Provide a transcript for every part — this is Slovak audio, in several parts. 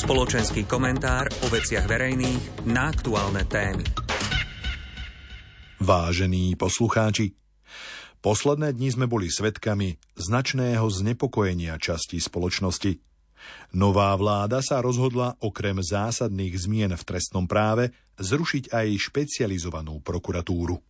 Spoločenský komentár o veciach verejných na aktuálne témy. Vážení poslucháči, posledné dni sme boli svedkami značného znepokojenia časti spoločnosti. Nová vláda sa rozhodla okrem zásadných zmien v trestnom práve zrušiť aj špecializovanú prokuratúru.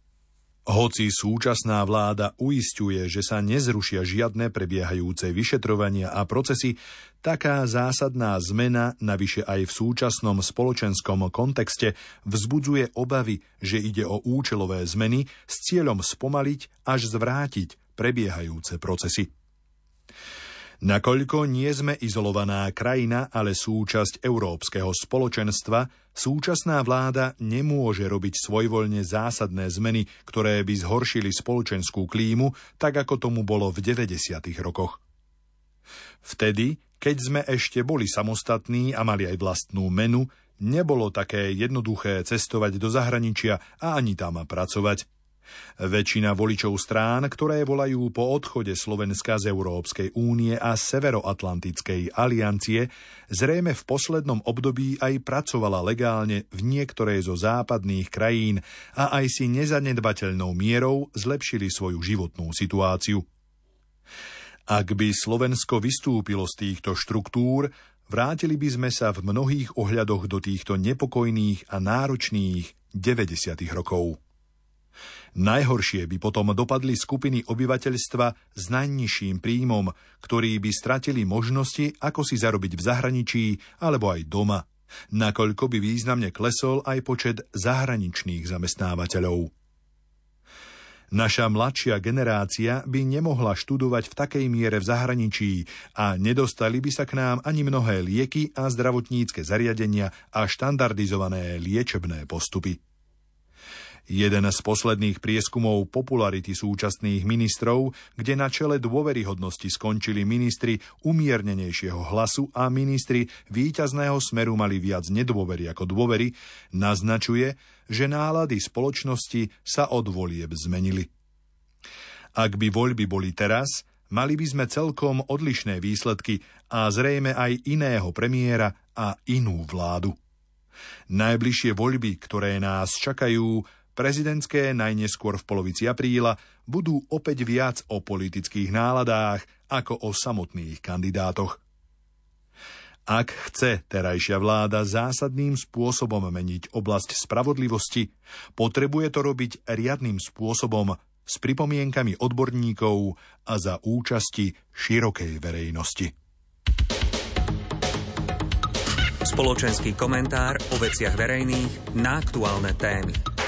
Hoci súčasná vláda uistuje, že sa nezrušia žiadne prebiehajúce vyšetrovania a procesy, taká zásadná zmena, navyše aj v súčasnom spoločenskom kontexte, vzbudzuje obavy, že ide o účelové zmeny s cieľom spomaliť až zvrátiť prebiehajúce procesy. Nakoľko nie sme izolovaná krajina, ale súčasť európskeho spoločenstva, súčasná vláda nemôže robiť svojvoľne zásadné zmeny, ktoré by zhoršili spoločenskú klímu, tak ako tomu bolo v 90. rokoch. Vtedy, keď sme ešte boli samostatní a mali aj vlastnú menu, nebolo také jednoduché cestovať do zahraničia a ani tam pracovať. Väčšina voličov strán, ktoré volajú po odchode Slovenska z Európskej únie a Severoatlantickej aliancie, zrejme v poslednom období aj pracovala legálne v niektorej zo západných krajín a aj si nezanedbateľnou mierou zlepšili svoju životnú situáciu. Ak by Slovensko vystúpilo z týchto štruktúr, vrátili by sme sa v mnohých ohľadoch do týchto nepokojných a náročných 90. rokov. Najhoršie by potom dopadli skupiny obyvateľstva s najnižším príjmom, ktorí by stratili možnosti, ako si zarobiť v zahraničí alebo aj doma, nakoľko by významne klesol aj počet zahraničných zamestnávateľov. Naša mladšia generácia by nemohla študovať v takej miere v zahraničí a nedostali by sa k nám ani mnohé lieky a zdravotnícke zariadenia a štandardizované liečebné postupy. Jeden z posledných prieskumov popularity súčasných ministrov, kde na čele dôveryhodnosti skončili ministri umiernenejšieho hlasu a ministri víťazného smeru mali viac nedôvery ako dôvery, naznačuje, že nálady spoločnosti sa od volieb zmenili. Ak by voľby boli teraz, mali by sme celkom odlišné výsledky a zrejme aj iného premiéra a inú vládu. Najbližšie voľby, ktoré nás čakajú, prezidentské najneskôr v polovici apríla budú opäť viac o politických náladách ako o samotných kandidátoch. Ak chce terajšia vláda zásadným spôsobom meniť oblasť spravodlivosti, potrebuje to robiť riadným spôsobom s pripomienkami odborníkov a za účasti širokej verejnosti. Spoločenský komentár o veciach verejných na aktuálne témy.